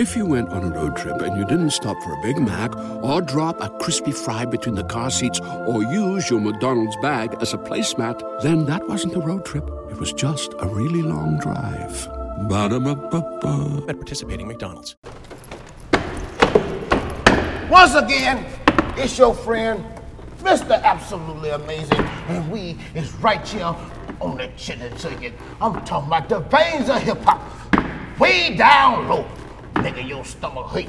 If you went on a road trip and you didn't stop for a Big Mac or drop a crispy fry between the car seats or use your McDonald's bag as a placemat, then that wasn't a road trip. It was just a really long drive. Ba-da-ba-ba-ba. At participating McDonald's. Once again, it's your friend, Mr. Absolutely Amazing, and we is right here on the chitlin circuit. I'm talking about the veins of hip hop, way down low, nigga, your stomach hurt.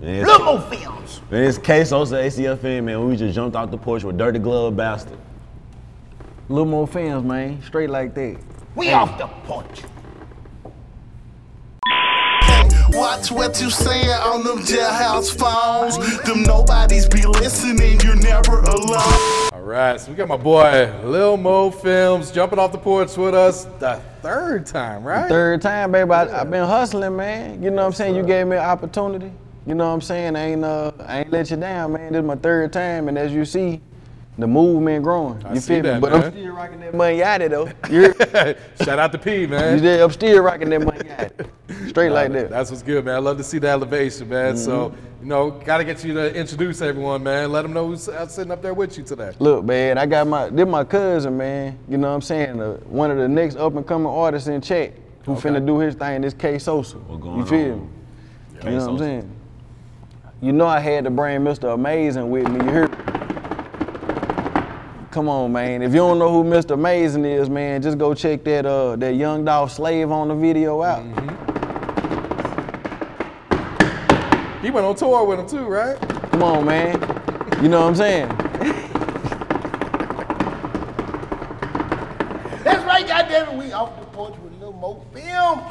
Man, Lil Mo Films. Man, it's K-Sosa ACFN, man. We just jumped out the porch with Dirty Glove Bastard. Little more fans, man. Straight like that. We off the porch. Watch what you saying on them jailhouse phones. Them nobodies be listening, you're never alone. Right, so we got my boy Lil Mo Films jumping off the porch with us the third time, right? Third time, baby. I, I've been hustling, man. You know what I'm saying? You gave me an opportunity. You know what I'm saying? I ain't uh, I ain't let you down, man. This is my third time, and as you see, the movement growing. I you see feel me? that, But man. I'm still rocking that money yada though. You're, Shout out to P, man. you I'm still rocking that money yada. Straight like that. That's what's good, man. I love to see the elevation, man. So, you know, got to get you to introduce everyone, man. Let them know who's uh, sitting up there with you today. Look, man, I got my this my cousin, man. You know what I'm saying? Uh, one of the next up and coming artists in chat who finna do his thing. This K Sosa. going You feel on? me? K You know what I'm saying? You know I had to bring Mr. Amazing with me. You hear? Me? Come on, man. If you don't know who Mr. Amazing is, man, just go check that uh that Young Dolph Slave on the video out. He went on tour with him too, right? Come on, man. You know what I'm saying? That's right, goddamn it. We off the porch with a Lil Mo Films.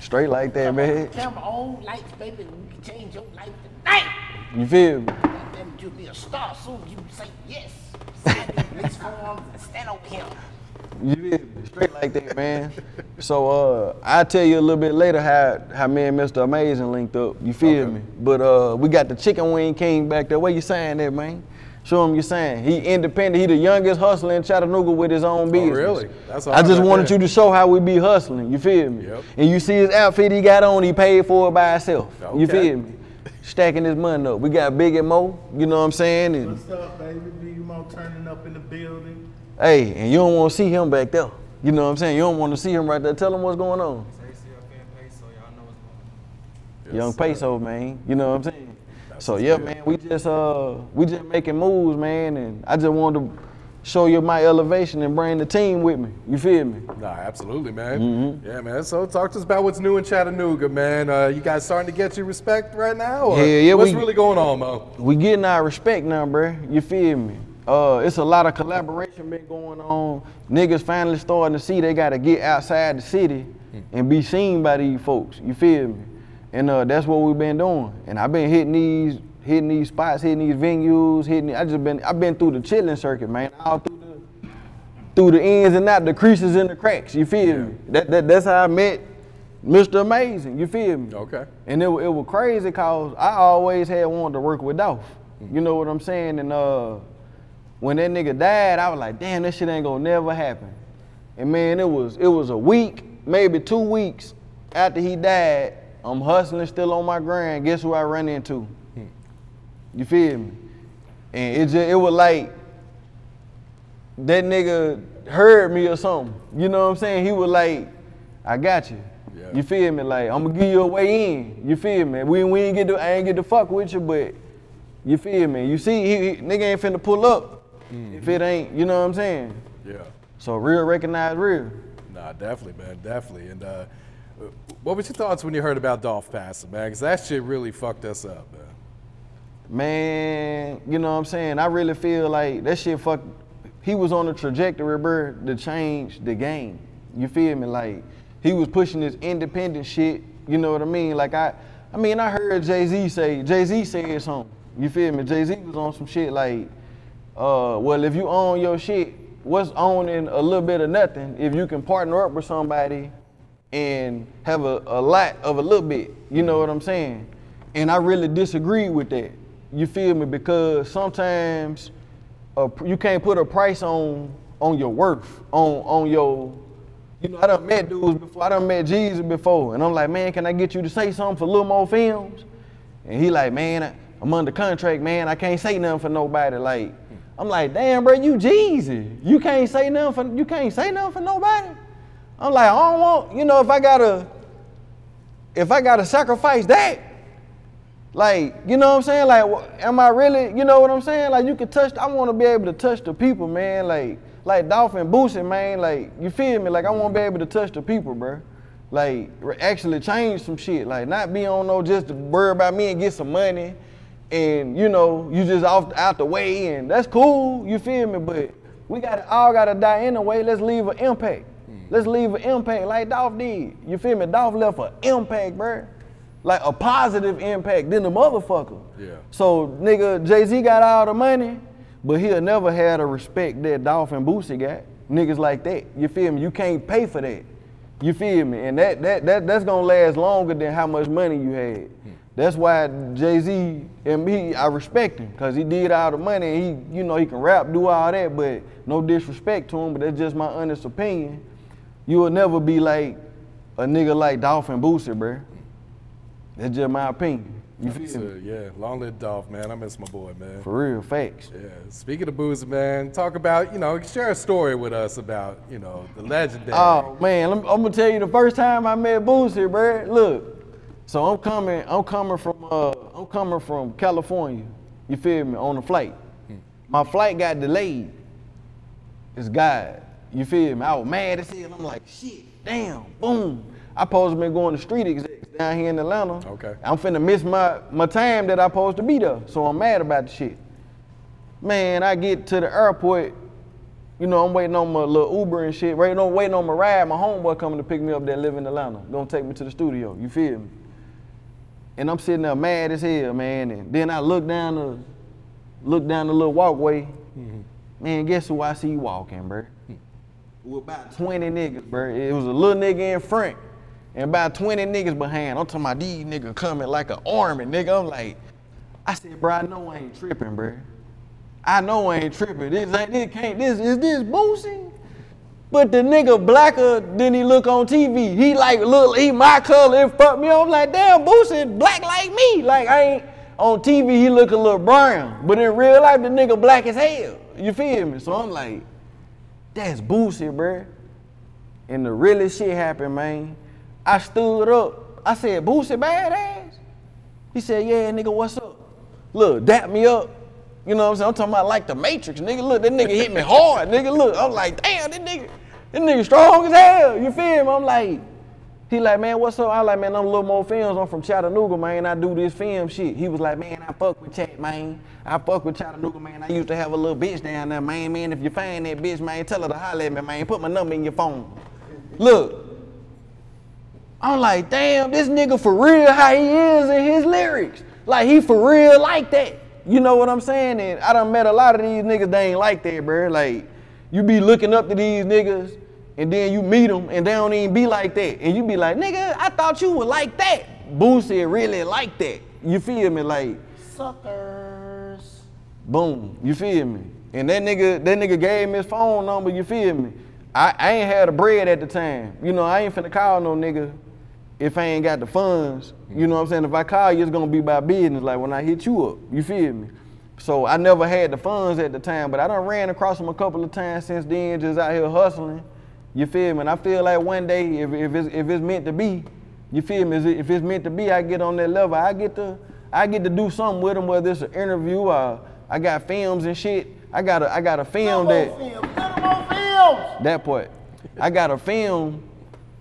Straight like that, man. Camera on, lights, baby. We can change your life tonight. You feel me? Goddamn you'll be a star soon you say yes. Forms stand over here. You? Straight like that, man. So uh, I'll tell you a little bit later how how me and Mr. Amazing linked up. You feel me? But uh, we got the Chicken Wing King back there. Where you saying that, man? Show him you saying. He independent. He the youngest hustler in Chattanooga with his own business. Oh, really? That's all I just wanted you to show how we be hustling. You feel me? Yep. And you see his outfit he got on. He paid for it by himself. You feel me? Stacking his money up. We got Big and Mo. You know what I'm saying? And, What's up, baby? Big Mo turning up in the building. Hey, and you don't want to see him back there. You know what I'm saying? You don't want to see him right there. Tell him what's going on. Young Peso, man. You know what I'm saying? so yeah, man, we just uh we just making moves, man, and I just wanted to show you my elevation and bring the team with me. You feel me? Nah, absolutely, man. Yeah, man. So talk to us about what's new in Chattanooga, man. Uh, you guys starting to get your respect right now? Or Yeah, yeah, What's we- really going on, Mo? we getting our respect now, bruh. You feel me? Uh, it's a lot of collaboration been going on. Niggas finally starting to see they gotta get outside the city and be seen by these folks. You feel me? And uh, that's what we've been doing. And I've been hitting these, hitting these spots, hitting these venues, hitting. I just been, I've been through the chitlin circuit, man. All through the, through the ins and out, the creases and the cracks. You feel me? That, that that's how I met Mr. Amazing. You feel me? Okay. And it, it was crazy cause I always had wanted to work with Dolph. You know what I'm saying? And uh, when that nigga died, I was like, damn, that shit ain't gonna never happen. And man, it was it was a week, maybe two weeks after he died. I'm hustling still on my grind. Guess who I ran into? You feel me? And it just it was like that nigga heard me or something. You know what I'm saying? He was like, I got you. Yeah. You feel me? Like I'm gonna give you a way in. You feel me? We, we ain't get to I ain't get to fuck with you, but you feel me? You see, he, he- nigga ain't finna pull up if it ain't. You know what I'm saying? Yeah. So real recognize real. Nah, definitely, man, definitely. And uh, what was your thoughts when you heard about Dolph passing, man? Because that shit really fucked us up, man. Man, you know what I'm saying? I really feel like that shit fuck. He was on a trajectory, bro, to change the game. You feel me? Like he was pushing this independent shit. You know what I mean? Like I, I mean, I heard Jay Z say. Jay Z said something. You feel me? Jay Z was on some shit like, uh, well, if you own your shit, what's owning a little bit of nothing? If you can partner up with somebody and have a, a lot of a little bit. You know what I'm saying? And I really disagree with that. You feel me? Because sometimes you can't put a price on on your worth, on on your you know, I done met dudes before. I done met Jesus before, and I'm like, man, can I get you to say something for Lil Mo Films? And he like, man, I- I'm under contract, man. I can't say nothing for nobody. Like, I'm like, damn, bro, you Jesus. You can't say nothing for you can't say nothing for nobody. I'm like, I don't want, you know, if I gotta, if I gotta sacrifice that, like, you know what I'm saying? Like, am I really, you know what I'm saying? Like, you can touch, I want to be able to touch the people, man. Like, like Dolph and Boosie, man. Like, you feel me? Like, I want to be able to touch the people, bro. Like, actually change some shit. Like, not be on no just to worry about me and get some money. And, you know, you just off out the way, and that's cool, you feel me? But we got all got to die anyway. Let's leave an impact. Mm. Let's leave an impact like Dolph did. You feel me? Dolph left an impact, bro like a positive impact than the motherfucker. Yeah. So nigga, Jay Z got all the money, but he'll never have the respect that Dolph and Boosie got. Niggas like that. You feel me? You can't pay for that. You feel me? And that that, that that's gonna last longer than how much money you had. Hmm. That's why Jay Z and me, I respect him, cause he did all the money. And he, you know, he can rap, do all that, but no disrespect to him. But that's just my honest opinion. You will never be like a nigga like Dolph and Boosie, bruh. That's just my opinion. You feel me? yeah, long live Dolph, man. I miss my boy, man. For real, facts. Yeah. Speaking of booze, man, talk about you know share a story with us about you know the legendary. Oh man, I'm, I'm gonna tell you the first time I met Boosie, bruh. Look, so I'm coming, I'm coming from, uh, I'm coming from California. You feel me? On the flight, my flight got delayed. It's God. You feel me? I was mad as hell. I'm like, shit, damn, boom. I supposed to be going to street execs down here in Atlanta. Okay. I'm finna miss my, my time that I supposed to be there. So I'm mad about the shit. Man, I get to the airport, you know, I'm waiting on my little Uber and shit, waiting on, waiting on my ride. My homeboy coming to pick me up that live in Atlanta. Gonna take me to the studio, you feel me? And I'm sitting there mad as hell, man. And then I look down the, look down the little walkway. Mm-hmm. Man, guess who I see walking, bro? Hmm. With about 20 niggas, bro. It was a little nigga in front and about 20 niggas behind. I'm talking about these niggas coming like an army, nigga. I'm like, I said, bro, I know I ain't tripping, bro. I know I ain't tripping. This ain't this can't this is this Boosie? But the nigga blacker than he look on TV. He like look he my color. It fucked me. I'm like, damn, Boosie black like me. Like I ain't on TV. He look a little brown, but in real life the nigga black as hell. You feel me? So I'm like, that's Boosie, bruh. And the realest shit happened, man. I stood up. I said, Boosie Badazz? He said, yeah, nigga, what's up? Look, dap me up. You know what I'm saying? I'm talking about like the Matrix, nigga. Look, that nigga hit me hard, nigga. Look, I'm like, damn, this nigga, this nigga strong as hell. You feel me? I'm like, he like, man, what's up? I like, man, I'm a Lil Mo Films. I'm from Chattanooga, man. I do this film shit. He was like, man, I fuck with Chat, man. I fuck with Chattanooga, man. I used to have a little bitch down there, man. Man, if you find that bitch, man, tell her to holler at me, man. Put my number in your phone. Look, I'm like, damn, this nigga for real how he is in his lyrics. Like he for real like that. You know what I'm saying? And I done met a lot of these niggas they ain't like that, bro. Like you be looking up to these niggas and then you meet them and they don't even be like that. And you be like, nigga, I thought you were like that. Boosie really like that. You feel me? Like, Suckers. boom, you feel me? And that nigga, that nigga gave me his phone number, you feel me? I, I ain't had a bread at the time. You know, I ain't finna call no nigga if I ain't got the funds. You know what I'm saying? If I call you, it's gonna be by business, like when I hit you up. You feel me? So I never had the funds at the time, but I done ran across him a couple of times since then, just out here hustling. You feel me? And I feel like one day, if, if, it's, if it's meant to be, you feel me? If it's meant to be, I get on that level. I get to, I get to do something with him, whether it's an interview or I got films and shit. I got a, I got a film that. Mo Films. Lil Mo Films. That part. I got a film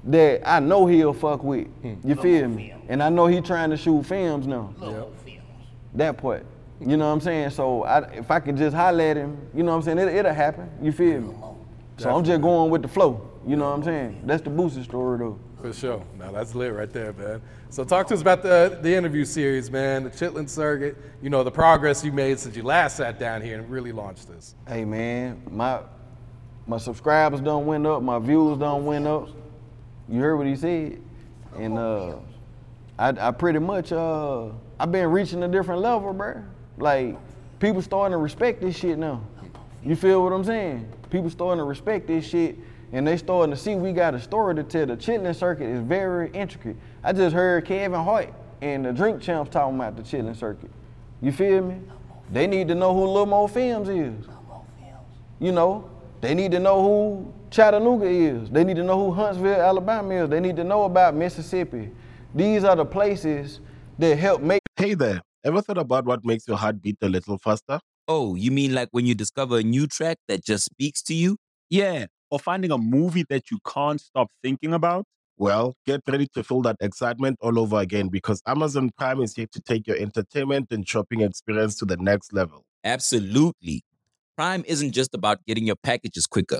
that I know he'll fuck with. Hmm. You feel me? And I know he trying to shoot films now. Little films. That part. You know what I'm saying? So I, if I could just holler at him, you know what I'm saying? It, it'll happen. You feel me? So I'm just going with the flow. You know what I'm saying? That's the Boosie story though. For sure. Now that's lit right there, man. So talk to us about the the interview series, man. The Chitlin Circuit. You know the progress you made since you last sat down here and really launched this. Hey man, my my subscribers done went up, my views done went up. You heard what he said, and uh, I, I pretty much uh, I've been reaching a different level, bruh. Like people starting to respect this shit now. You feel what I'm saying? People starting to respect this shit, and they starting to see we got a story to tell. The chitlin circuit is very intricate. I just heard Kevin Hart and the Drink Champs talking about the chitlin circuit. You feel me? They need to know who Lil Mo Films is. You know, they need to know who Chattanooga is. They need to know who Huntsville, Alabama is. They need to know about Mississippi. These are the places that help make Hey there, ever thought about what makes your heart beat a little faster? Oh, you mean like when you discover a new track that just speaks to you? Yeah, or finding a movie that you can't stop thinking about. Well, get ready to feel that excitement all over again because Amazon Prime is here to take your entertainment and shopping experience to the next level. Absolutely. Prime isn't just about getting your packages quicker.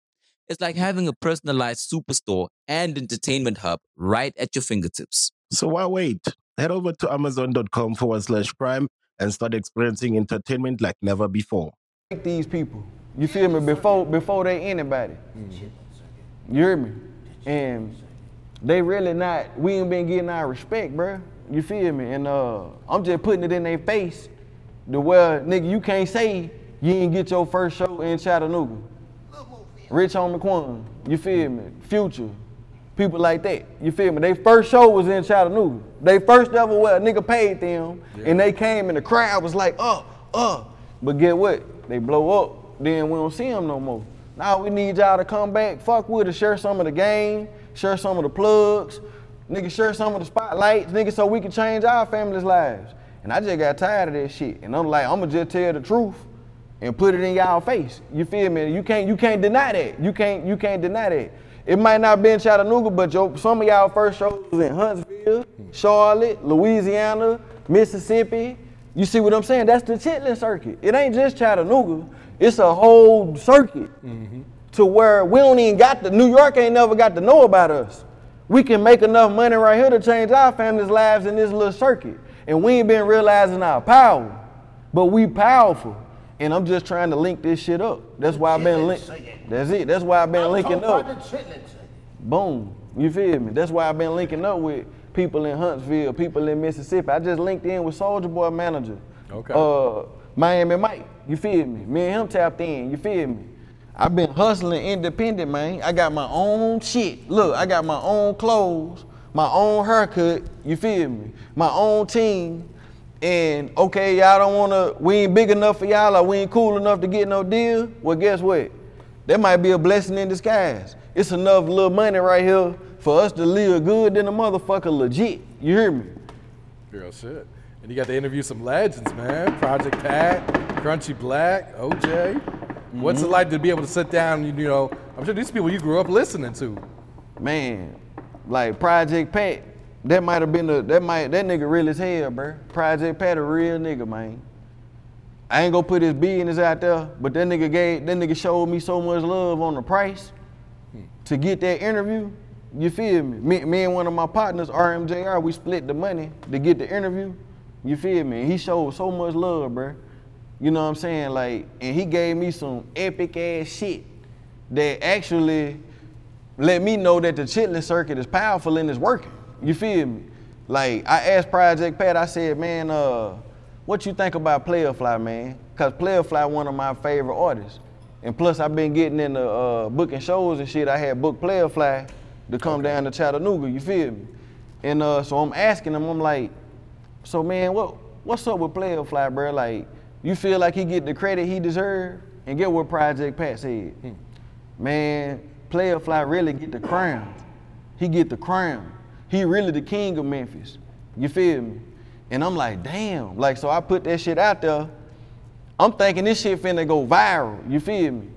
It's like having a personalized superstore and entertainment hub right at your fingertips. So why wait? Head over to amazon.com forward slash prime and start experiencing entertainment like never before. these people. You feel me? Before before they anybody. You hear me? And they really not. We ain't been getting our respect, bruh. You feel me? And uh, I'm just putting it in their face. The where nigga, you can't say you ain't get your first show in Chattanooga. Rich Homie Quan, you feel me? Future, people like that. You feel me? They first show was in Chattanooga. They first ever where a nigga paid them, and they came and the crowd was like, uh, uh. But get what? They blow up, then we don't see them no more. Now we need y'all to come back, fuck with us, share some of the game, share some of the plugs, nigga, share some of the spotlights, nigga, so we can change our families' lives. And I just got tired of that shit. And I'm like, I'ma just tell the truth and put it in y'all face. You feel me? You can't you can't deny that. You can't you can't deny that. It might not be in Chattanooga, but your, some of y'all first shows in Huntsville, Charlotte, Louisiana, Mississippi. You see what I'm saying? That's the chitlin circuit. It ain't just Chattanooga. It's a whole circuit mm-hmm. to where we don't even got the New York ain't never got to know about us. We can make enough money right here to change our families' lives in this little circuit. And we ain't been realizing our power. But we powerful. And I'm just trying to link this shit up. That's why I've been link. That's it. That's why I've been I'm linking up. about the chitlin circuit. Boom. You feel me? That's why I've been linking up with people in Huntsville, people in Mississippi. I just linked in with Soulja Boy manager. Okay. Uh, Miami Mike. You feel me? Me and him tapped in. You feel me? I've been hustling independent, man. I got my own shit. Look, I got my own clothes, my own haircut. You feel me? My own team. And okay, y'all don't wanna, we ain't big enough for y'all or we ain't cool enough to get no deal. Well, guess what? That might be a blessing in disguise. It's enough little money right here for us to live good than a motherfucker legit. You hear me? Real shit. And you got to interview some legends, man. Project Pat, Crunchy Black, OJ. What's it mm-hmm. like to be able to sit down? and, You know, I'm sure these people you grew up listening to. Man, like Project Pat, that might have been the that might that nigga real as hell, bro. Project Pat a real nigga, man. I ain't gonna put his business out there, but that nigga gave that nigga showed me so much love on the price to get that interview. You feel me? Me, me and one of my partners, RMJR, we split the money to get the interview. You feel me? He showed so much love, bro. You know what I'm saying? Like, and he gave me some epic ass shit that actually let me know that the chitlin circuit is powerful and it's working. You feel me? Like I asked Project Pat, I said, man, uh, what you think about Playa Fly, man? Cause Playa Fly one of my favorite artists. And plus I've been getting into uh, booking shows and shit. I had booked Playa Fly to come down to Chattanooga, you feel me? And uh, so I'm asking him, I'm like, so man, what what's up with Playa Fly, bro? Like, you feel like he get the credit he deserve? And get what Project Pat said. Man, Playa Fly really get the crown. He get the crown. He really the king of Memphis. You feel me? And I'm like, damn. Like, so I put that shit out there. I'm thinking this shit finna go viral. You feel me?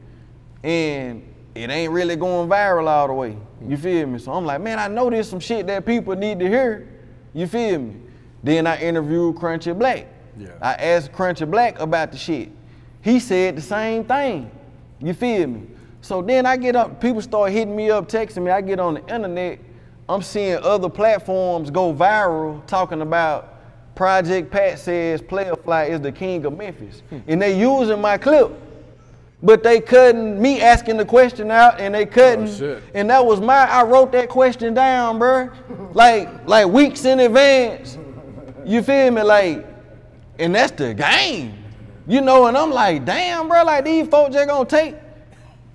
And it ain't really going viral all the way. You feel me? So I'm like, man, I know there's some shit that people need to hear. You feel me? Then I interviewed Crunchy Black. Yeah. I asked Crunchy Black about the shit. He said the same thing. You feel me? So then I get up, people start hitting me up, texting me. I get on the internet. I'm seeing other platforms go viral talking about Project Pat says Playa Fly is the king of Memphis. Hmm. And they using my clip. But they cutting me asking the question out and they cutting oh, shit. and that was my I wrote that question down, bro. Like like weeks in advance. You feel me? Like, and that's the game. You know, and I'm like, damn, bro, like these folks just gonna take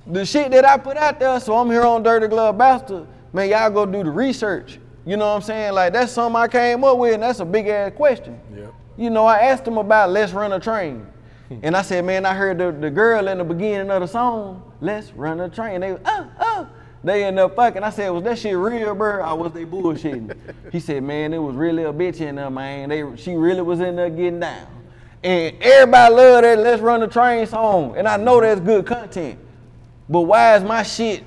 the shit that I put out there. So I'm here on Dirty Glove Bastard. Man, y'all go do the research. You know what I'm saying? Like that's something I came up with, and that's a big ass question. Yep. You know, I asked them about let's run a train. and I said, man, I heard the, the girl in the beginning of the song, let's run a train. They oh, oh. They end up fucking. I said, was that shit real, bro? Or was they bullshitting? he said, man, it was really a bitch in there, man. They, she really was in there getting down. And everybody love that Let's Run the Train song. And I know that's good content. But why is my shit,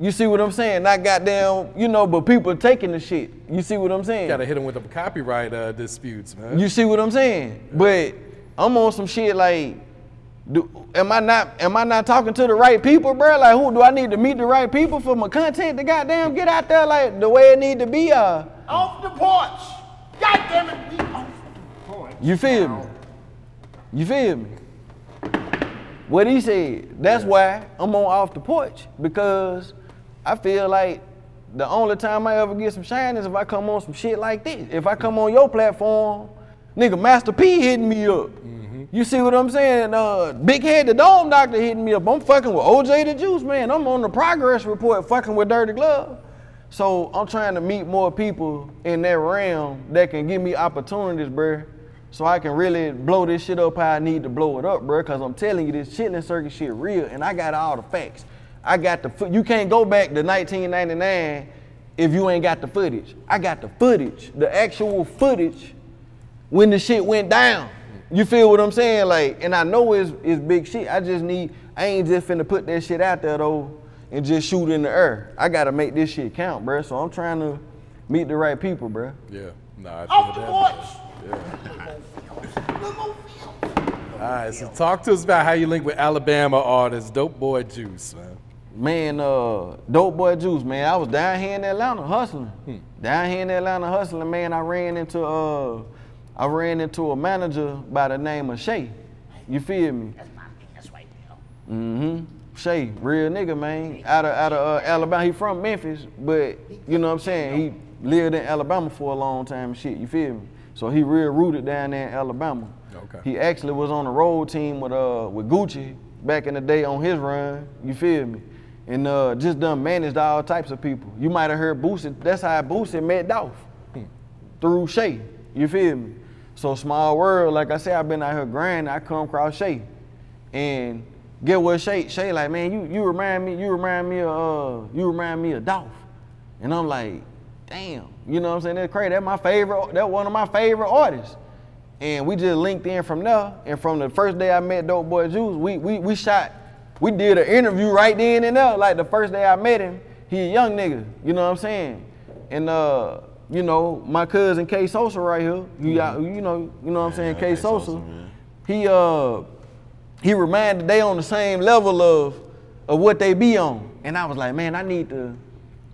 you see what I'm saying? Not goddamn, you know, but people taking the shit. You see what I'm saying? Gotta hit them with the copyright uh, disputes, man. You see what I'm saying? But I'm on some shit like, do, am I not am I not talking to the right people, bro? Like, who do I need to meet the right people for my content to goddamn get out there like the way it need to be? Uh, Off the porch. Goddamn it. we Off the porch. you feel me? You feel me? What he said. That's why I'm on off the porch because I feel like the only time I ever get some shine is if I come on some shit like this. If I come on your platform, nigga, Master P hitting me up. You see what I'm saying? Uh, Big Head the Dome Doctor hitting me up. I'm fucking with OJ the Juice, man. I'm on the progress report fucking with Dirty Glove. So I'm trying to meet more people in that realm that can give me opportunities, bruh. So I can really blow this shit up how I need to blow it up, bruh. Cause I'm telling you, this chitlin circuit shit real, and I got all the facts. I got the foot. You can't go back to 1999 if you ain't got the footage. I got the footage, the actual footage when the shit went down. You feel what I'm saying? Like, and I know it's, it's big shit. I just need, I ain't just finna put that shit out there though and just shoot in the air. I gotta make this shit count, bruh. So I'm trying to meet the right people, bruh. Yeah. Nah, I Off feel the that. porch. All right, so talk to us about how you link with Alabama artists, Dope Boy Juice, man. Man, uh, dope boy juice, man. I was down here in Atlanta hustling. Down here in Atlanta hustling, man. I ran into uh, I ran into a manager by the name of Shay. You feel me? That's my that's right there. Mm-hmm. Shay, real nigga, man. Out of out of uh, Alabama. He from Memphis, but you know what I'm saying. He lived in Alabama for a long time. and Shit, you feel me? So he real rooted down there in Alabama. Okay. He actually was on the road team with uh with Gucci back in the day on his run. You feel me? And uh, just done managed all types of people. You might have heard Boosie. That's how Boosie met Dolph through Shay. You feel me? So small world, like I said, I've been out here grinding. I come across Shay, and get what Shay? Shay like, man, you you remind me, you remind me of uh, you remind me of Dolph, and I'm like, damn, you know what I'm saying? That's crazy. That's my favorite. That's one of my favorite artists. And we just linked in from there. And from the first day I met Dope Boy Juice, we we we shot, we did an interview right then and there. Like the first day I met him, he a young nigga. You know what I'm saying? And uh, you know, my cousin K Sosa right here. You got, you know, you know what I'm saying? K Sosa. He uh he reminded they on the same level of of what they be on. And I was like, man, I need to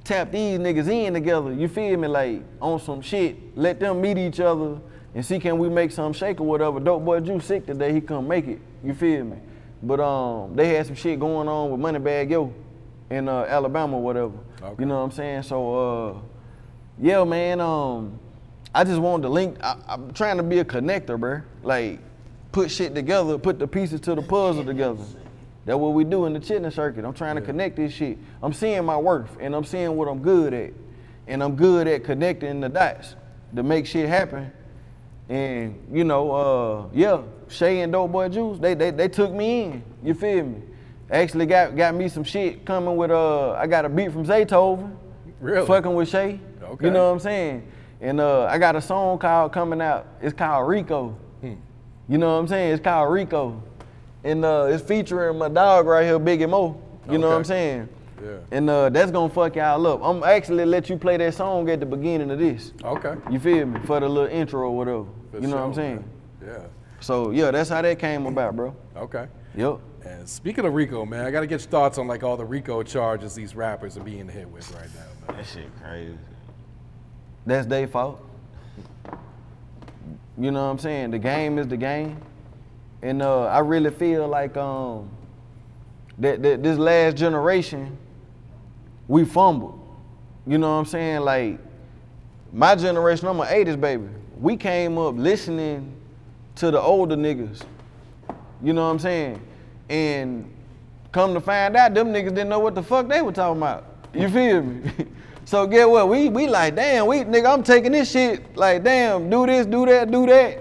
tap these niggas in together. You feel me? Like on some shit. Let them meet each other and see can we make some shake or whatever. Dope boy Juice sick today, he come make it. You feel me? But um they had some shit going on with Moneybag Yo in uh, Alabama or whatever. You know what I'm saying? So uh yeah, man, um I just wanted to link I, I'm trying to be a connector, bruh. Like put shit together, put the pieces to the puzzle together. That's what we do in the chitlin circuit. I'm trying to connect this shit. I'm seeing my worth and I'm seeing what I'm good at. And I'm good at connecting the dots to make shit happen. And you know, uh, yeah, Shay and Dope Boy Juice, they, they they took me in. You feel me? Actually got got me some shit coming with uh I got a beat from Zaytoven. Really? Fucking with Shay. Okay. You know what I'm saying? And uh I got a song called coming out. It's called Rico. Hmm. You know what I'm saying? It's called Rico. And uh, it's featuring my dog right here, Biggie Mo. You know what I'm saying? Yeah. And uh, that's gonna fuck y'all up. I'm actually let you play that song at the beginning of this. Okay. You feel me? For the little intro or whatever. For you know what I'm saying? man. Yeah. So yeah, that's how that came about, bro. Okay. Yep. And speaking of Rico, man, I got to get your thoughts on like all the Rico charges these rappers are being hit with right now, man. That shit crazy. That's their fault. You know what I'm saying? The game is the game. And uh, I really feel like um, that, that this last generation, we fumbled. You know what I'm saying? Like, my generation, I'm an 80s baby. We came up listening to the older niggas. You know what I'm saying? And come to find out, them niggas didn't know what the fuck they were talking about. You feel me? so get what? We we like, damn, we nigga, I'm taking this shit, like, damn, do this, do that, do that.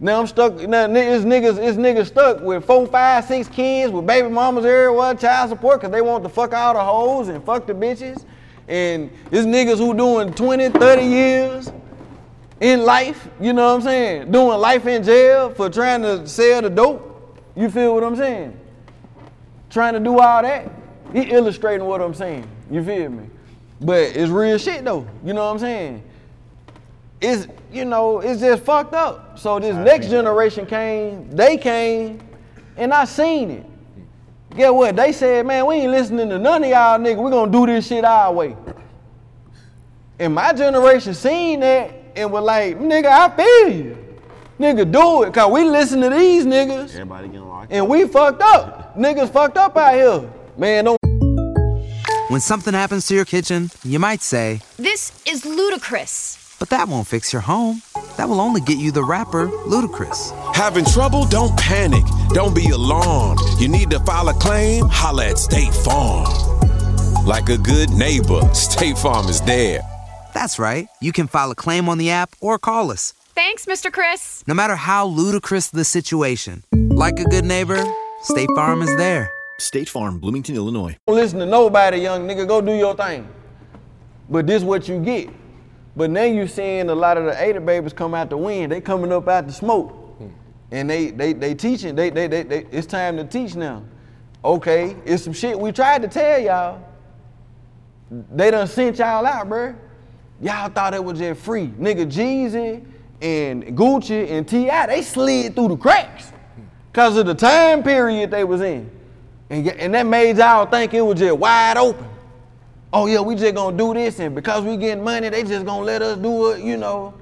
Now I'm stuck. Now it's niggas, it's niggas stuck with four, five, six kids with baby mamas everywhere, child support, cause they want to fuck all the hoes and fuck the bitches. And it's niggas who doing 20, 30 years in life, you know what I'm saying? Doing life in jail for trying to sell the dope. You feel what I'm saying? Trying to do all that. He illustrating what I'm saying. You feel me? But it's real shit though. You know what I'm saying? It's you know, it's just fucked up. So this next generation came, they came, and I seen it. Get what? They said, man, we ain't listening to none of y'all niggas. we gonna do this shit our way. And my generation seen that and was like, nigga, I feel you. Nigga, do it. Cause we listen to these niggas Everybody getting locked and we fucked up. Niggas fucked up out here. Man, don't When something happens to your kitchen, you might say, This is ludicrous. but that won't fix your home. That will only get you the rapper, Ludacris. Having trouble? Don't panic. Don't be alarmed. You need to file a claim? Holla at State Farm. Like a good neighbor, State Farm is there. That's right. You can file a claim on the app or call us. Thanks, Mr. Chris. No matter how ludicrous the situation, like a good neighbor, State Farm is there. State Farm, Bloomington, Illinois. Don't listen to nobody, young nigga. Go do your thing. But this what you get. But now you seeing a lot of the 80 babies come out the wind. They coming up out the smoke. Hmm. And they they they teaching. They, they they they it's time to teach now. Okay, it's some shit we tried to tell y'all. They done sent y'all out, bruh. Y'all thought it was just free. Nigga Jeezy and Gucci and T.I., they slid through the cracks. Cause of the time period they was in. And, and that made y'all think it was just wide open. Oh yeah, we just gonna do this, and because we getting money, they just gonna let us do it, you know.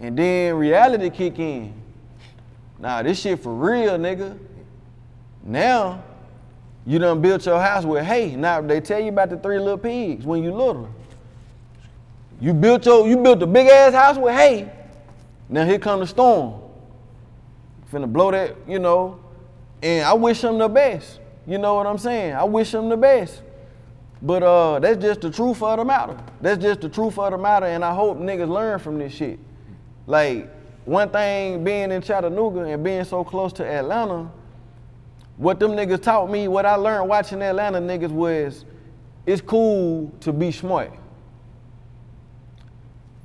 And then reality kick in. Nah, this shit for real, nigga. Now, you done built your house with hay. Now they tell you about the three little pigs when you little. You built your you built a big ass house with hay. Now here come the storm. Finna blow that, you know. And I wish them the best. You know what I'm saying? I wish them the best. But uh, that's just the truth of the matter. That's just the truth of the matter, and I hope niggas learn from this shit. Like one thing, being in Chattanooga and being so close to Atlanta, what them niggas taught me, what I learned watching Atlanta niggas was, it's cool to be smart.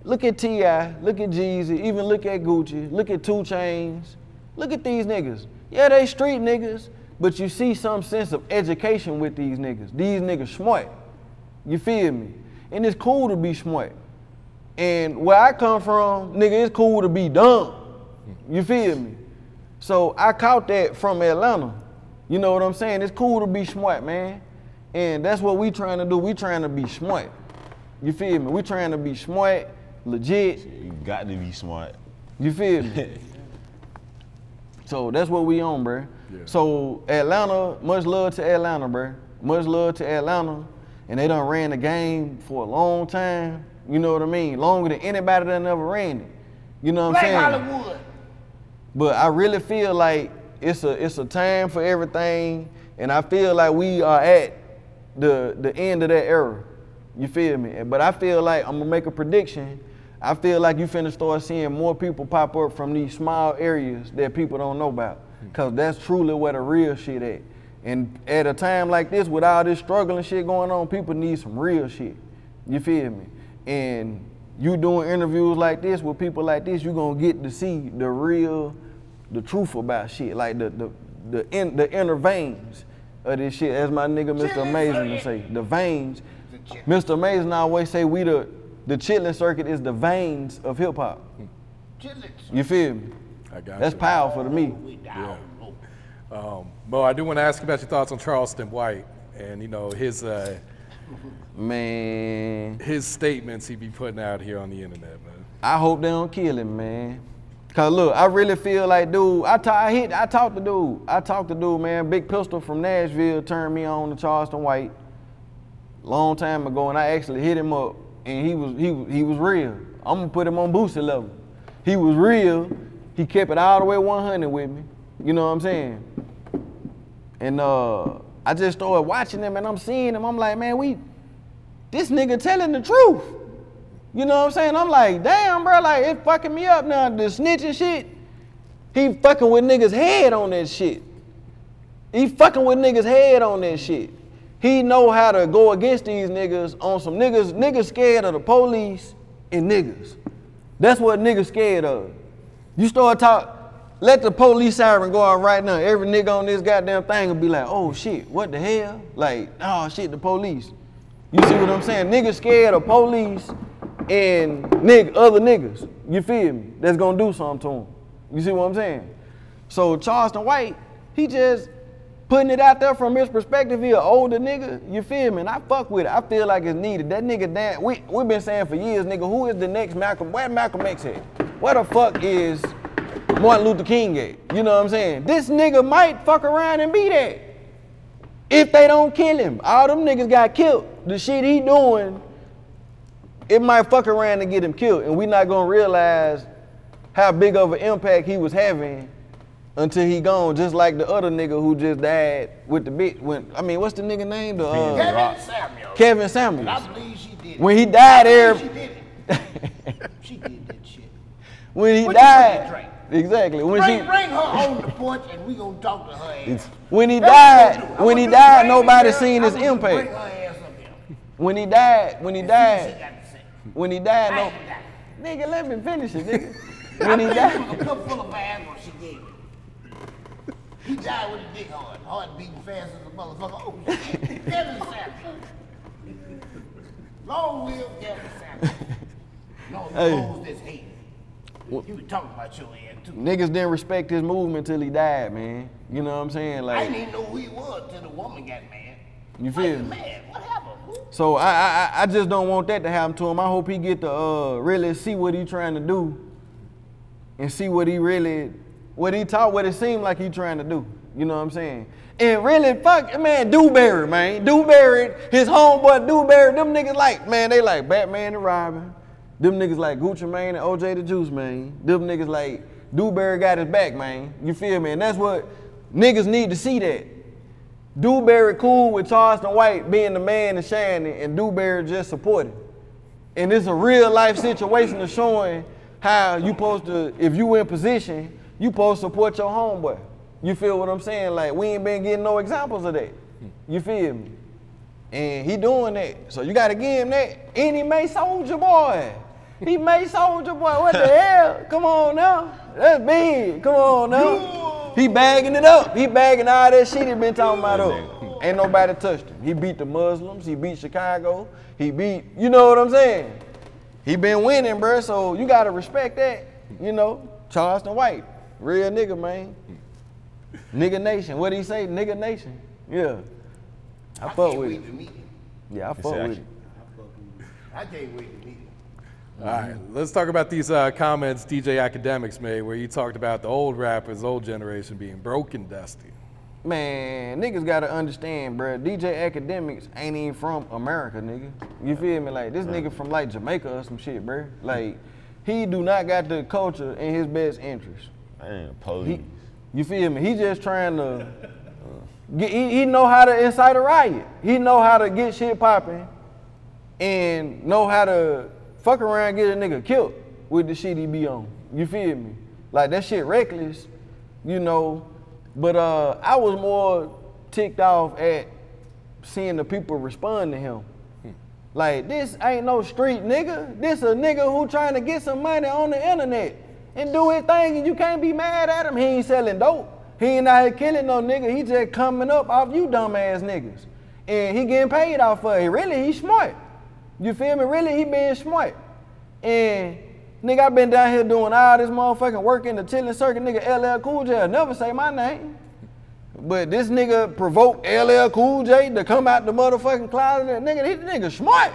Look at T.I., look at Jeezy, even look at Gucci, look at 2 Chainz. Look at these niggas. Yeah, they street niggas, but you see some sense of education with these niggas. These niggas smart. You feel me? And it's cool to be smart. And where I come from, nigga, it's cool to be dumb. You feel me? So I caught that from Atlanta. You know what I'm saying? It's cool to be smart, man. And that's what we trying to do. We trying to be smart. You feel me? We trying to be smart, legit. You got to be smart. You feel me? so that's what we on, bruh. So Atlanta, much love to Atlanta, bruh. Much love to Atlanta. And they done ran the game for a long time. You know what I mean? Longer than anybody that ever ran it. You know what Black I'm saying? Hollywood. But I really feel like it's a it's a time for everything, and I feel like we are at the the end of that era. You feel me? But I feel like I'm gonna make a prediction. I feel like you finna start seeing more people pop up from these small areas that people don't know about, hmm. cause that's truly where the real shit at. And at a time like this, with all this struggling shit going on, people need some real shit. You feel me? And you doing interviews like this with people like this, you gonna get to see the real, the truth about shit, like the the the, in, the inner veins of this shit. As my nigga Mr. Amazing to say, the veins. Mr. Amazing always say we the the chitlin circuit is the veins of hip hop. You feel me? I got That's you. powerful to me. Yeah. Um, Mo, I do want to ask you about your thoughts on Charleston White and you know his uh, man his statements he be putting out here on the internet, man. I hope they don't kill him, man. Cause look, I really feel like, dude. I ta- I hit, I talked to dude. I talked to dude, man. Big Pistol from Nashville turned me on to Charleston White, long time ago, and I actually hit him up, and he was he he was real. I'm gonna put him on booster level. He was real. He kept it all the way 100 with me. You know what I'm saying? And uh, I just started watching him, and I'm seeing him. I'm like, man, we this nigga telling the truth. You know what I'm saying? I'm like, damn, bro, like it's fucking me up now. The snitching shit, he fucking with niggas' head on that shit. He fucking with niggas' head on that shit. He know how to go against these niggas on some niggas. Niggas scared of the police and niggas. That's what niggas scared of. You start talk, let the police siren go out right now. Every nigga on this goddamn thing will be like, oh shit, what the hell? Like, oh shit, the police. You see what I'm saying? Niggas scared of police and nigga, other niggas. You feel me? That's gonna do something to them. You see what I'm saying? So Charleston White, he just putting it out there from his perspective. He an older nigga. You feel me? And I fuck with it. I feel like it's needed. That nigga, damn, we we been saying for years, nigga, who is the next Malcolm? Where Malcolm X at? Where the fuck is Martin Luther King at? You know what I'm saying? This nigga might fuck around and be that. If they don't kill him, all them niggas got killed. The shit he doing, it might fuck around and get him killed, and we not gonna realize how big of an impact he was having until he gone. Just like the other nigga who just died with the bitch. When I mean, what's the nigga name? The uh, Kevin Samuel. Kevin Samuels. I believe she did it. When he died, believe She did it. she did that shit. When he What died, exactly. When bring, she, bring her on the porch and we gonna talk to her ass. when he That's died, we do. I when he died, nobody seen his want you to Bring impact. her ass up here. When he died, when he and see what she died, got to say. when he died, no, ain't got it. nigga, let me finish it, nigga. When he died, a cup full of Viagra she gave He with a dick hard, heart beating fast as a motherfucker. Oh shit, Kevin Samuel. Long live Kevin Samuel. Long Hey. this hate. You was talking about your ass too. niggas didn't respect his movement till he died, man. You know what I'm saying? Like I didn't even know who he was till the woman got mad. you feel me? mad? What happened? Who? So I, I I- I just don't want that to happen to him. I hope he get to uh, really see what he trying to do, and see what he really, what he taught, what it seemed like he trying to do. You know what I'm saying? And really, fuck, man, Dewberry, man, Dewberry, his homeboy Dewberry, them niggas like, man, they like Batman and Robin. Them niggas like Gucci Mane and OJ the Juice, man. Them niggas like Dewberry got his back, man. You feel me? And that's what niggas need to see that. Dewberry cool with Charleston White being the man and shining, and Dewberry just supporting. And it's a real life situation of showing how you supposed to, if you in position, you supposed to support your homeboy. You feel what I'm saying? Like we ain't been getting no examples of that. You feel me? And he doing that. So you gotta give him that. And he made Soulja Boy. He made Soulja Boy. What the hell? Come on now. That's big. Come on now. He bagging it up. He bagging all that shit he been talking about up. Ain't nobody touched him. He beat the Muslims. He beat Chicago. He beat, you know what I'm saying? He been winning, bruh. So you gotta respect that. You know, Charleston White, real nigga, man. Nigga nation. What he say? Nigga nation. Yeah. I, fuck can't with wait it. to meet him. Yeah, I He fuck with it. I can't wait to meet him. All right, let's talk about these uh, comments DJ Akademiks made where you talked about the old rappers, old generation being broken dusty. Man, niggas gotta understand, bruh. DJ Akademiks ain't even from America, nigga. You feel me? Like this nigga from like Jamaica or some shit, bruh. Like he do not got the culture in his best interest. Police. He, you feel me? He just trying to get. He, he know how to incite a riot. He know how to get shit popping, and know how to fuck around get a nigga killed with the shit he be on. You feel me? Like that shit reckless, you know. But uh, I was more ticked off at seeing the people respond to him. Like this ain't no street nigga. This a nigga who trying to get some money on the internet and do his thing, and you can't be mad at him. He ain't selling dope. He ain't out here killing no nigga. He just coming up off you dumbass niggas, and he getting paid off for it. Really, he smart. You feel me? Really, he being smart. And nigga, I been down here doing all this motherfucking work in the chitlin circuit. Nigga, LL Cool J never say my name. But this nigga provoked LL Cool J to come out the motherfucking closet. Nigga, this nigga smart.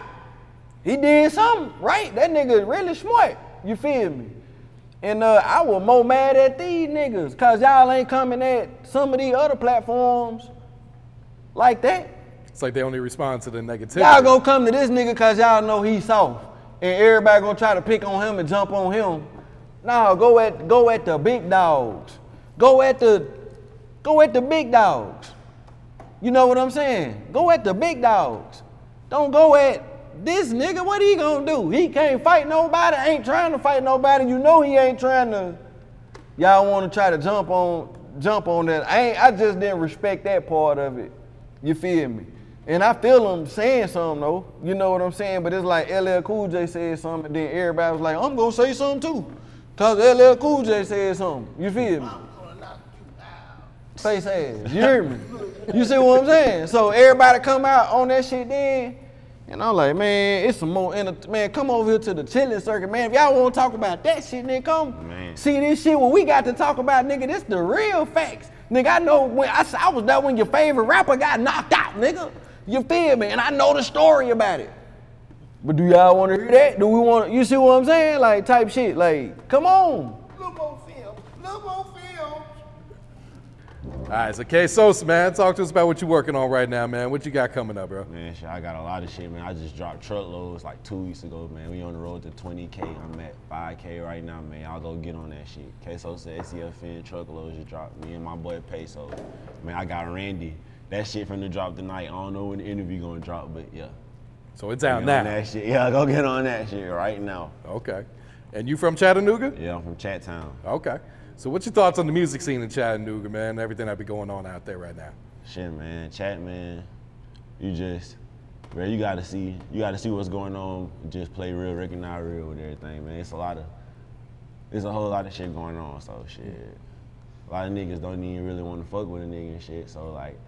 He did something right. That nigga really smart. You feel me? And uh, I was more mad at these niggas cause y'all ain't coming at some of these other platforms like that. It's like they only respond to the negativity. Y'all gonna come to this nigga cause y'all know he's soft. And everybody gonna try to pick on him and jump on him. No, go at go at the big dogs. Go at the go at the big dogs. You know what I'm saying? Go at the big dogs. Don't go at this nigga. What he gonna do? He can't fight nobody. Ain't trying to fight nobody. You know he ain't trying to. Y'all want to try to jump on jump on that. I ain't. I just didn't respect that part of it. You feel me? And I feel him saying something though. You know what I'm saying? But it's like LL Cool J said something, and then everybody was like, I'm gonna say something too. Cause LL Cool J said something. You feel me? Face ass. You hear me? You see what I'm saying? So everybody come out on that shit then. And I'm like, man, it's some more enter- man. Come over here to the chitlin circuit, man. If y'all want to talk about that shit, nigga, come man. see this shit. What we got to talk about, nigga, this the real facts, nigga. I know when I, I was there when your favorite rapper got knocked out, nigga. You feel me? And I know the story about it. But do y'all want to hear that? Do we want? You see what I'm saying? Like type shit. Like, come on. All right, so K Sosa, man, talk to us about what you're working on right now, man. What you got coming up, bro? Man, shit, I got a lot of shit, man. I just dropped truckloads like two weeks ago, man. We on the road to 20K. I'm at 5K right now, man. I'll go get on that shit. K Sosa, SCFN, truckloads just dropped. Me and my boy Peso. Man, I got Randy. That shit from the drop tonight. I don't know when the interview gonna drop, but yeah. So it's out now. on that shit. Yeah, go get on that shit right now. Okay. And you from Chattanooga? Yeah, I'm from Chattown. Okay. So what's your thoughts on the music scene in Chattanooga, man? Everything that be going on out there right now. Shit, man. Chat, man. You just, man, you gotta see, you gotta see what's going on. Just play real, recognize real with everything, man. It's a lot of, it's a whole lot of shit going on. So shit, a lot of niggas don't even really want to fuck with a nigga and shit. So like,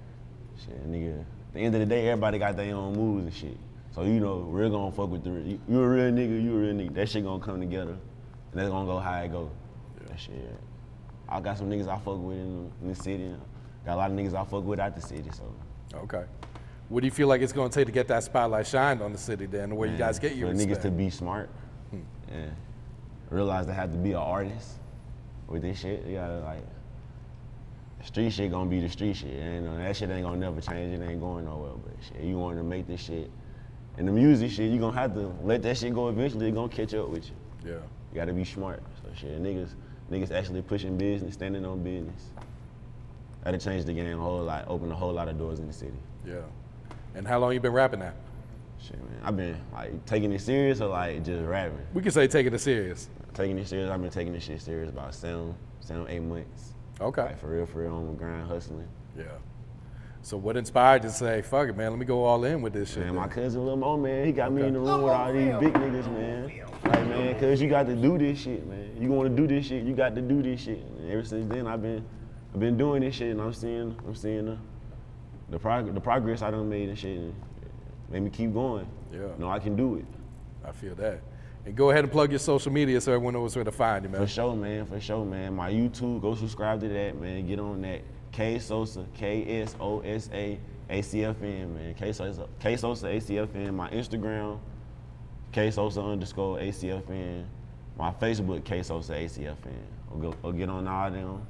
shit, nigga. At the end of the day, everybody got their own moves and shit. So you know, we're gonna fuck with the, real- you, you a real nigga, you a real nigga. That shit gonna come together, and that's gonna go how it go. That shit. I got some niggas I fuck with in, in the city. Got a lot of niggas I fuck with out the city. So. Okay. What do you feel like it's going to take to get that spotlight shined on the city then, where you guys get your for niggas to be smart and realize they have to be an artist with this shit. You gotta like street shit gonna be the street shit. And uh, that shit ain't gonna never change. It ain't going nowhere. But shit, you want to make this shit and the music shit, you gonna have to let that shit go eventually. It gonna catch up with you. Yeah. You gotta be smart. So shit, niggas, niggas actually pushing business, standing on business. That'll change the game a whole lot, open a whole lot of doors in the city. Yeah. And how long you been rapping now? Shit, man. I've been like taking it serious or like just rapping. We can say taking it serious. Taking it serious. I've been taking this shit serious about seven, seven, eight months. Okay. Like for real, for real, on the grind, hustling. Yeah. So what inspired you to say, fuck it, man, let me go all in with this shit? Man, my cousin Lil Mo, man, he got me in the room with all these big niggas, man. Like, man, cause you got to do this shit, man. You want to do this shit, you got to do this shit. And ever since then, I've been, I've been doing this shit, and I'm seeing, I'm seeing the, the, prog- the progress I done made and shit, and made me keep going. Yeah. No, I can do it. I feel that. And go ahead and plug your social media so everyone knows where to find you, man. For sure, man. For sure, man. My YouTube, go subscribe to that, man. Get on that. K Sosa, K S O S A man. K Sosa, K Sosa A C F N. My Instagram, K Sosa underscore A C F N. My Facebook, K Sosa A C F N. I'll go, I'll get on all them.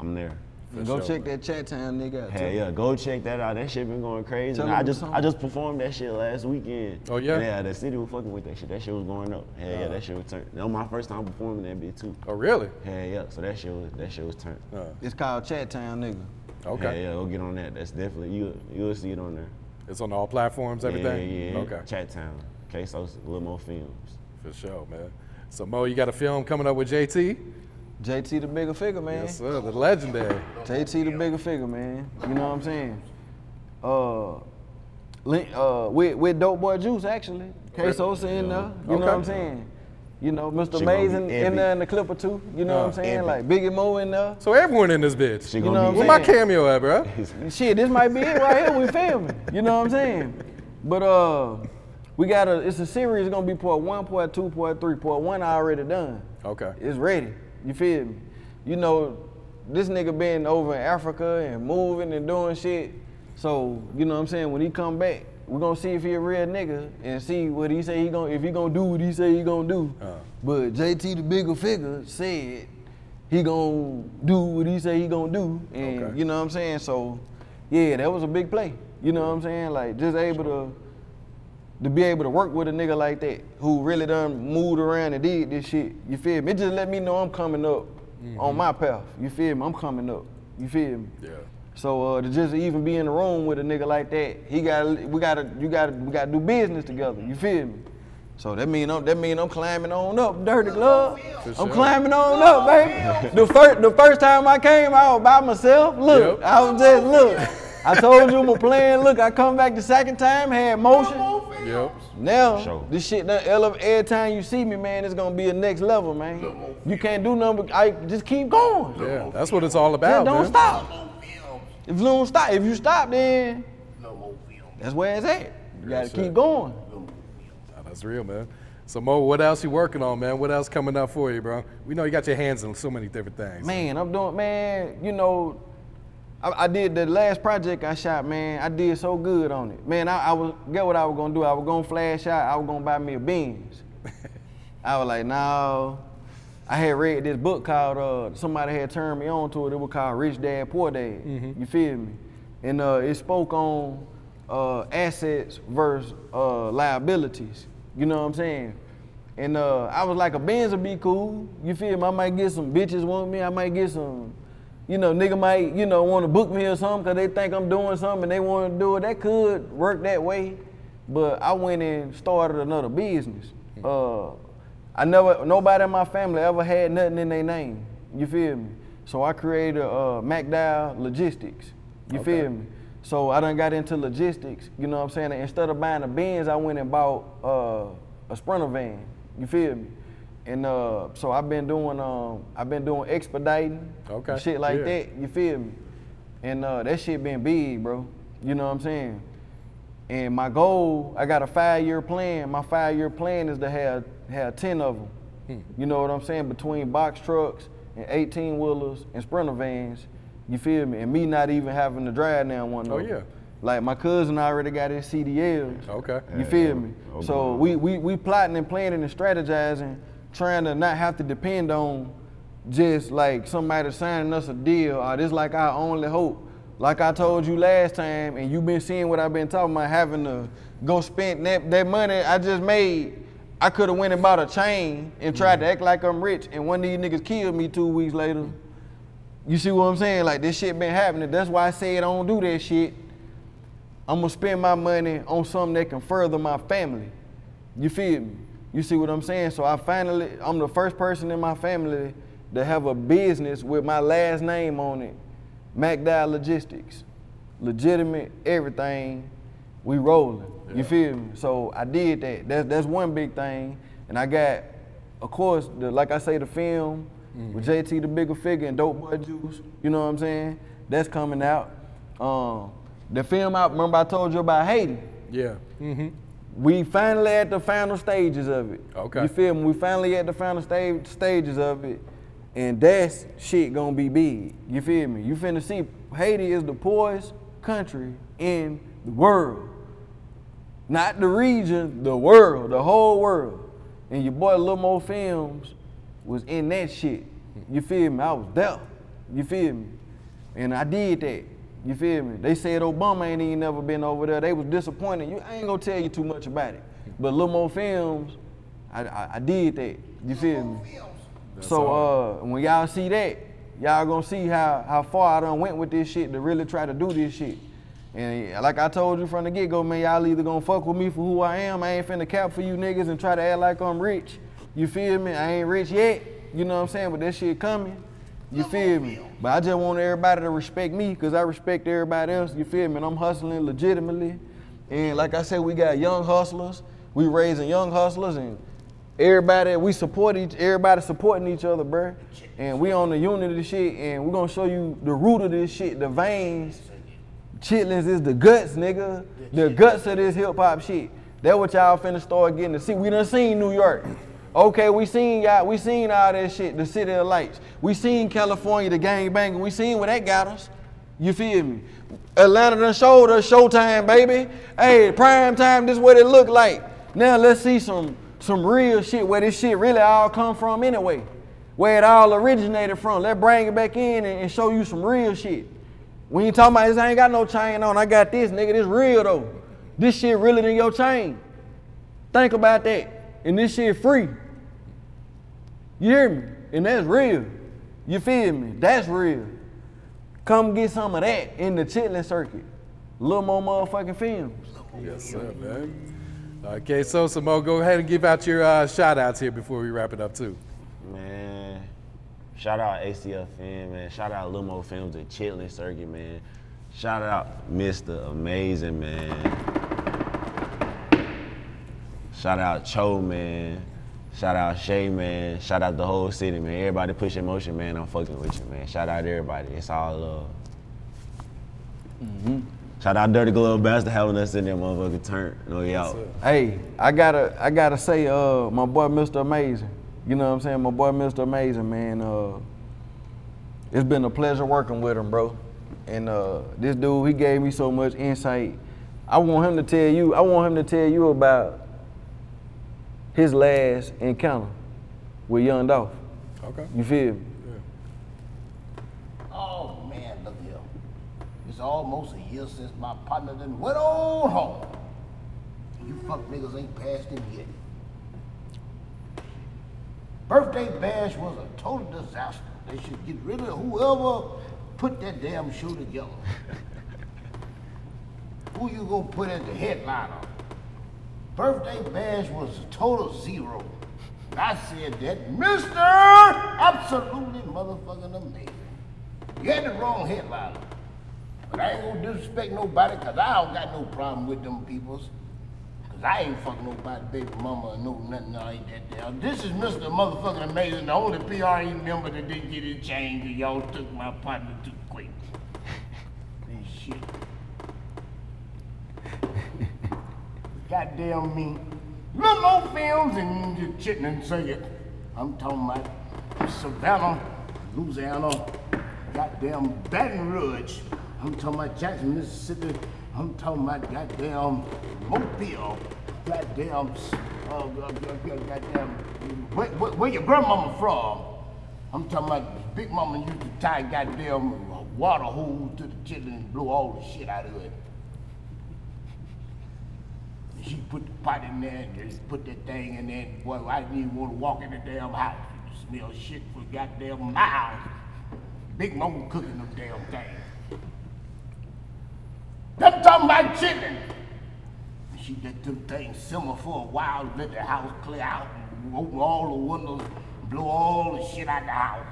I'm there. Go check that chat town nigga out. Hey, too. yeah, go check that out. That shit been going crazy. Tell I just song. I just performed that shit last weekend. Oh, yeah? Yeah, the city was fucking with that shit. That shit was going up. Yeah, yeah, Uh. that shit was turned. That was my first time performing that bit too. Oh, really? Yeah, yeah. So that shit was that shit was turned. It's called Chat Town, nigga. Okay. Yeah, yeah. Go get on that. That's definitely you. You'll see it on there. It's on all platforms, everything? Yeah, yeah. Okay. Chat Town. K Sosa, Lil Mo Films. For sure, man. So Mo, you got a film coming up with JT? JT the Bigga Figga, man. Yes, sir. The legendary. JT the Bigga Figga, man. You know what I'm saying? Uh, uh, with with Dope Boy Juice actually. K Sosa in there. You know what I'm saying? You know, Mr. She Amazing in there in the clip or two. You know what I'm Uh, saying? epic. Like Biggie Mo in there. So everyone in this bitch. She You know what Where my cameo at, bro? Shit, this might be it right here. We filming. You know what I'm saying? But uh, we got a. It's a series. It's gonna be part one, part two, part three. Part one I already done. Okay. It's ready. You feel me? You know, this nigga been over in Africa and moving and doing shit. So, you know what I'm saying? When he come back, we're gonna see if he a real nigga and see what he say he gonna if he gonna do what he say he gonna do. Uh. But JT the Bigga Figga said he gonna do what he say he gonna do. And Okay. you know what I'm saying? So yeah, that was a big play. You know what I'm saying? Like just able to to be able to work with a nigga like that who really done moved around and did this shit. You feel me? It just let me know I'm coming up on my path. You feel me? I'm coming up. You feel me? Yeah. So uh, to just even be in the room with a nigga like that, he got we gotta you gotta we gotta do business together. You feel me? So that mean I'm that mean I'm climbing on up, dirty glove. I'm sure. climbing on up, baby. The first the first time I came out by myself, look, Yep. I was just look. I told you my plan. Look, I come back the second time, had motion. Yep. Now, Sure. this shit done elevate every time you see me, man, it's gonna be a next level, man. You can't do nothing but I just keep going. Yeah. That's what it's all Just about, don't man. stop. If you don't stop, if you stop, then that's where it's at. You gotta That's keep it. going. That's real, man. So Mo, what else you working on, man? What else coming up for you, bro? We know you got your hands on so many different things. Man, I'm doing, man, you know, I, I did the last project I shot, man. I did so good on it. Man, I, I was, get what I was gonna do? I was gonna flash out, I was gonna buy me a Benz. I was like, no. I had read this book called, uh, somebody had turned me on to it. It was called Rich Dad, Poor Dad. You feel me? And uh, it spoke on uh, assets versus uh, liabilities. You know what I'm saying? And uh, I was like, a Benz would be cool. You feel me? I might get some bitches want me. I might get some, you know, nigga might, you know, want to book me or something because they think I'm doing something and they want to do it. That could work that way. But I went and started another business. Uh, I never, nobody in my family ever had nothing in their name. You feel me? So I created uh, MacDowell Logistics. You Okay. feel me? So I done got into logistics. You know what I'm saying? Instead of buying a Benz, I went and bought uh, a Sprinter van. You feel me? And uh, so I've been doing, um, I've been doing expediting, Okay, shit like yeah. that. You feel me? And uh, that shit been big, bro. You know what I'm saying? And my goal, I got a five-year plan. My five-year plan is to have have ten of them. Hmm. You know what I'm saying? Between box trucks and 18 wheelers and sprinter vans. You feel me? And me not even having to drive now one of Oh, them. yeah. Like my cousin already got his CDLs. Okay. You feel me? Okay. So we, we we plotting and planning and strategizing, trying to not have to depend on just like somebody signing us a deal or this like our only hope. Like I told you last time, and you've been seeing what I've been talking about, having to go spend that, that money I just made. I could have went and bought a chain and tried to mm-hmm. act like I'm rich, and one of these niggas killed me two weeks later. You see what I'm saying? Like this shit been happening. That's why I said I don't do that shit. I'm gonna spend my money on something that can further my family. You feel me? You see what I'm saying? So I finally, I'm the first person in my family to have a business with my last name on it, MacDowell Logistics. Legitimate, everything, we rolling. You feel me? So I did that. That's that's one big thing. And I got, of course, the like I say, the film with JT the Bigga Figga and Dope Boy Juice. You know what I'm saying? That's coming out. Um, the film out. Remember I told you about Haiti. Yeah. Mm-hmm. We finally at the final stages of it. Okay. You feel me? We finally at the final stage stages of it, and that's shit gonna be big. You feel me? You finna see Haiti is the poorest country in the world. Not the region, the world, the whole world. And your boy Lil Mo Films was in that shit. You feel me? I was there. You feel me? And I did that. You feel me? They said Obama ain't even never been over there. They was disappointed. You, I ain't gonna tell you too much about it. But Lil Mo Films, I, I, I did that. You feel me? so uh, when y'all see that, y'all gonna see how, how far I done went with this shit to really try to do this shit. And like I told you from the get-go, man, y'all either gonna fuck with me for who I am. I ain't finna cap for you niggas and try to act like I'm rich. You feel me? I ain't rich yet. You know what I'm saying? But that shit coming. You feel me? But I just want everybody to respect me because I respect everybody else. You feel me? And I'm hustling legitimately. And like I said, we got young hustlers. We raising young hustlers and everybody, we support each, everybody supporting each other, bruh. And we on the unity shit and we're gonna show you the root of this shit, the veins. Chitlins is the guts, nigga. The guts of this hip hop shit. That what y'all finna start getting to see. We done seen New York. Okay, we seen y'all, we seen all that shit, the city of lights. We seen California, the gang banging. We seen where that got us. You feel me? Atlanta done showed us showtime, baby. Hey, prime time, this is what it look like. Now let's see some some real shit where this shit really all come from anyway. Where it all originated from. Let's bring it back in and, and show you some real shit. When you talking about this, I ain't got no chain on. I got this, nigga. This real though. This shit realer than your chain. Think about that. And this shit free. You hear me? And that's real. You feel me? That's real. Come get some of that in the chitlin circuit. A little more motherfucking films. Yes, sir, man. Okay, so Samo, go ahead and give out your uh, shout outs here before we wrap it up, too. Man, shout out ACL Film, man. Shout out Lil Mo Films at Chitlin Circuit, man. Shout out Mr. Amazing, man. Shout out Cho, man. Shout out Shay, man. Shout out the whole city, man. Everybody pushing motion, man. I'm fucking with you, man. Shout out everybody. It's all love. Mm-hmm. Shout out Dirty Glove Bastard having us in there, motherfucker. Turn, no out. Hey, I gotta I gotta say, uh, my boy Mr. Amazing. You know what I'm saying? My boy Mr. Amazing, man. Uh, it's been a pleasure working with him, bro. And uh, this dude, he gave me so much insight. I want him to tell you. I want him to tell you about his last encounter with Young Dolph. Okay. You feel me? Yeah. Oh man, look here. It's almost a year since my partner done went on home. You fuck niggas ain't passed him yet. Birthday bash was a total disaster. They should get rid of whoever put that damn show together. Who you gonna put as the headliner? Birthday bash was a total zero. I said that, Mr. Absolutely motherfucking amazing. You had the wrong headliner. But I ain't gonna disrespect nobody because I don't got no problem with them peoples. Because I ain't fucking nobody, baby mama, no nothing like that there. This is Mr. Motherfucking Amazing, the only PRE member that didn't get his change and y'all took my partner too quick. This shit. Goddamn me. Lil Mo Films and the chitlin it. I'm talking about Savannah, Louisiana, goddamn Baton Rouge. I'm talking about Jackson, Mississippi. I'm talking about goddamn Mobile. Goddamn, uh, god- god- god- goddamn, where, where, where your grandmama from? I'm talking about Big Mama used to tie goddamn water hose to the chitlin and blow all the shit out of it. She put the pot in there and just put that thing in there. Boy, I didn't even want to walk in the damn house. You smell shit for goddamn miles. Big Mama cooking them damn things. I'm talking about chicken. She let them things simmer for a while, let the house clear out, and open all the windows, blow all the shit out the house.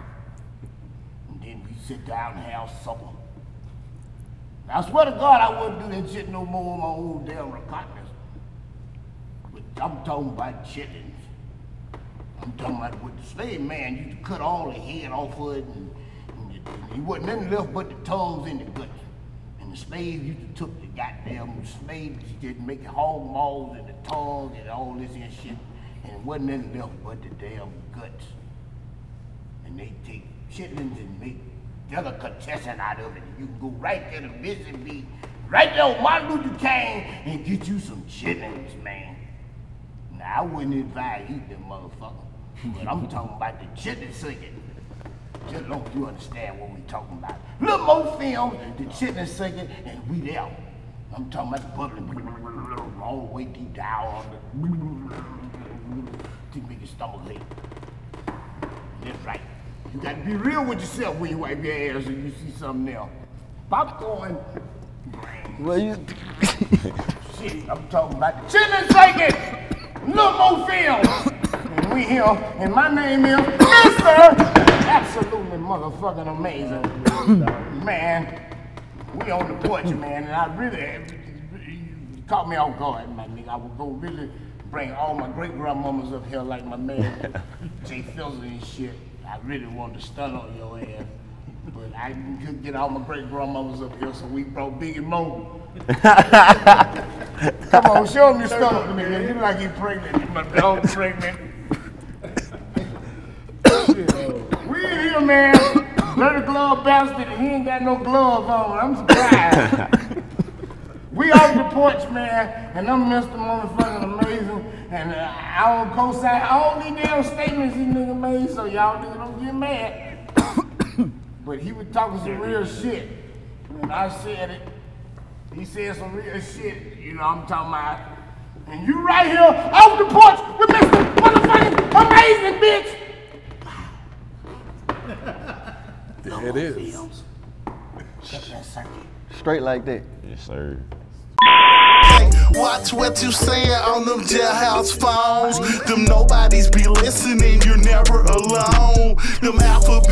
And then we sit down and have supper. I swear to God, I wouldn't do that shit no more on my own damn recognize. I'm talking about chitlins. I'm talking about with the slave man, you cut all the head off of it, and, and, it- and he wasn't nothing left but the tongues and the guts. And the slave used to took the goddamn slaves, just make hog maws and the tongues and all this and shit, and it wasn't nothing left but the damn guts. And they take chitlins and make delicatessen out of it. You can go right there to Mississippi, right there on Martin Luther King, and get you some chitlins, man. Now, I wouldn't advise eating them motherfucker, but I'm talking about the chitlin circuit. Just long as you understand what we talking about. Lil Mo Film, the chitlin circuit, and we there. I'm talking about the bubbling all the way deep down to make your stomach ache. That's right. You gotta be real with yourself when you wipe your ass and you see something there. Popcorn. Well, you. Shit, I'm talking about the chitlin circuit. Lil Mo Film. And we here, and my name is Mr. Absolutely motherfucking amazing. man, we on the porch, man, and I really you caught me off guard, my nigga. I would go really bring all my great grandmamas up here like my man Jay Fizzle and shit. I really wanted to stun on your ass but I could get all my great grandmothers up here, so we broke Biggie Mobley. Come on, show him your stomach, nigga. You look like you pregnant. My dog pregnant. we in here, man. Dirty glove bastard, and he ain't got no glove on. I'm surprised. we off the porch, man, and I'm Mr. Motherfucking Amazing, and uh, I don't co-sign all these damn statements these nigga made, so y'all nigga don't get mad but he was talking some real shit, and I said it. He said some real shit, you know I'm talking about. And you right here off the porch with Mr. Motherfucking Amazing, bitch. There it is. Straight like that. Yes, sir. Watch what you saying on them jailhouse phones. Them nobodies be listening, you're never alone. Them alphabet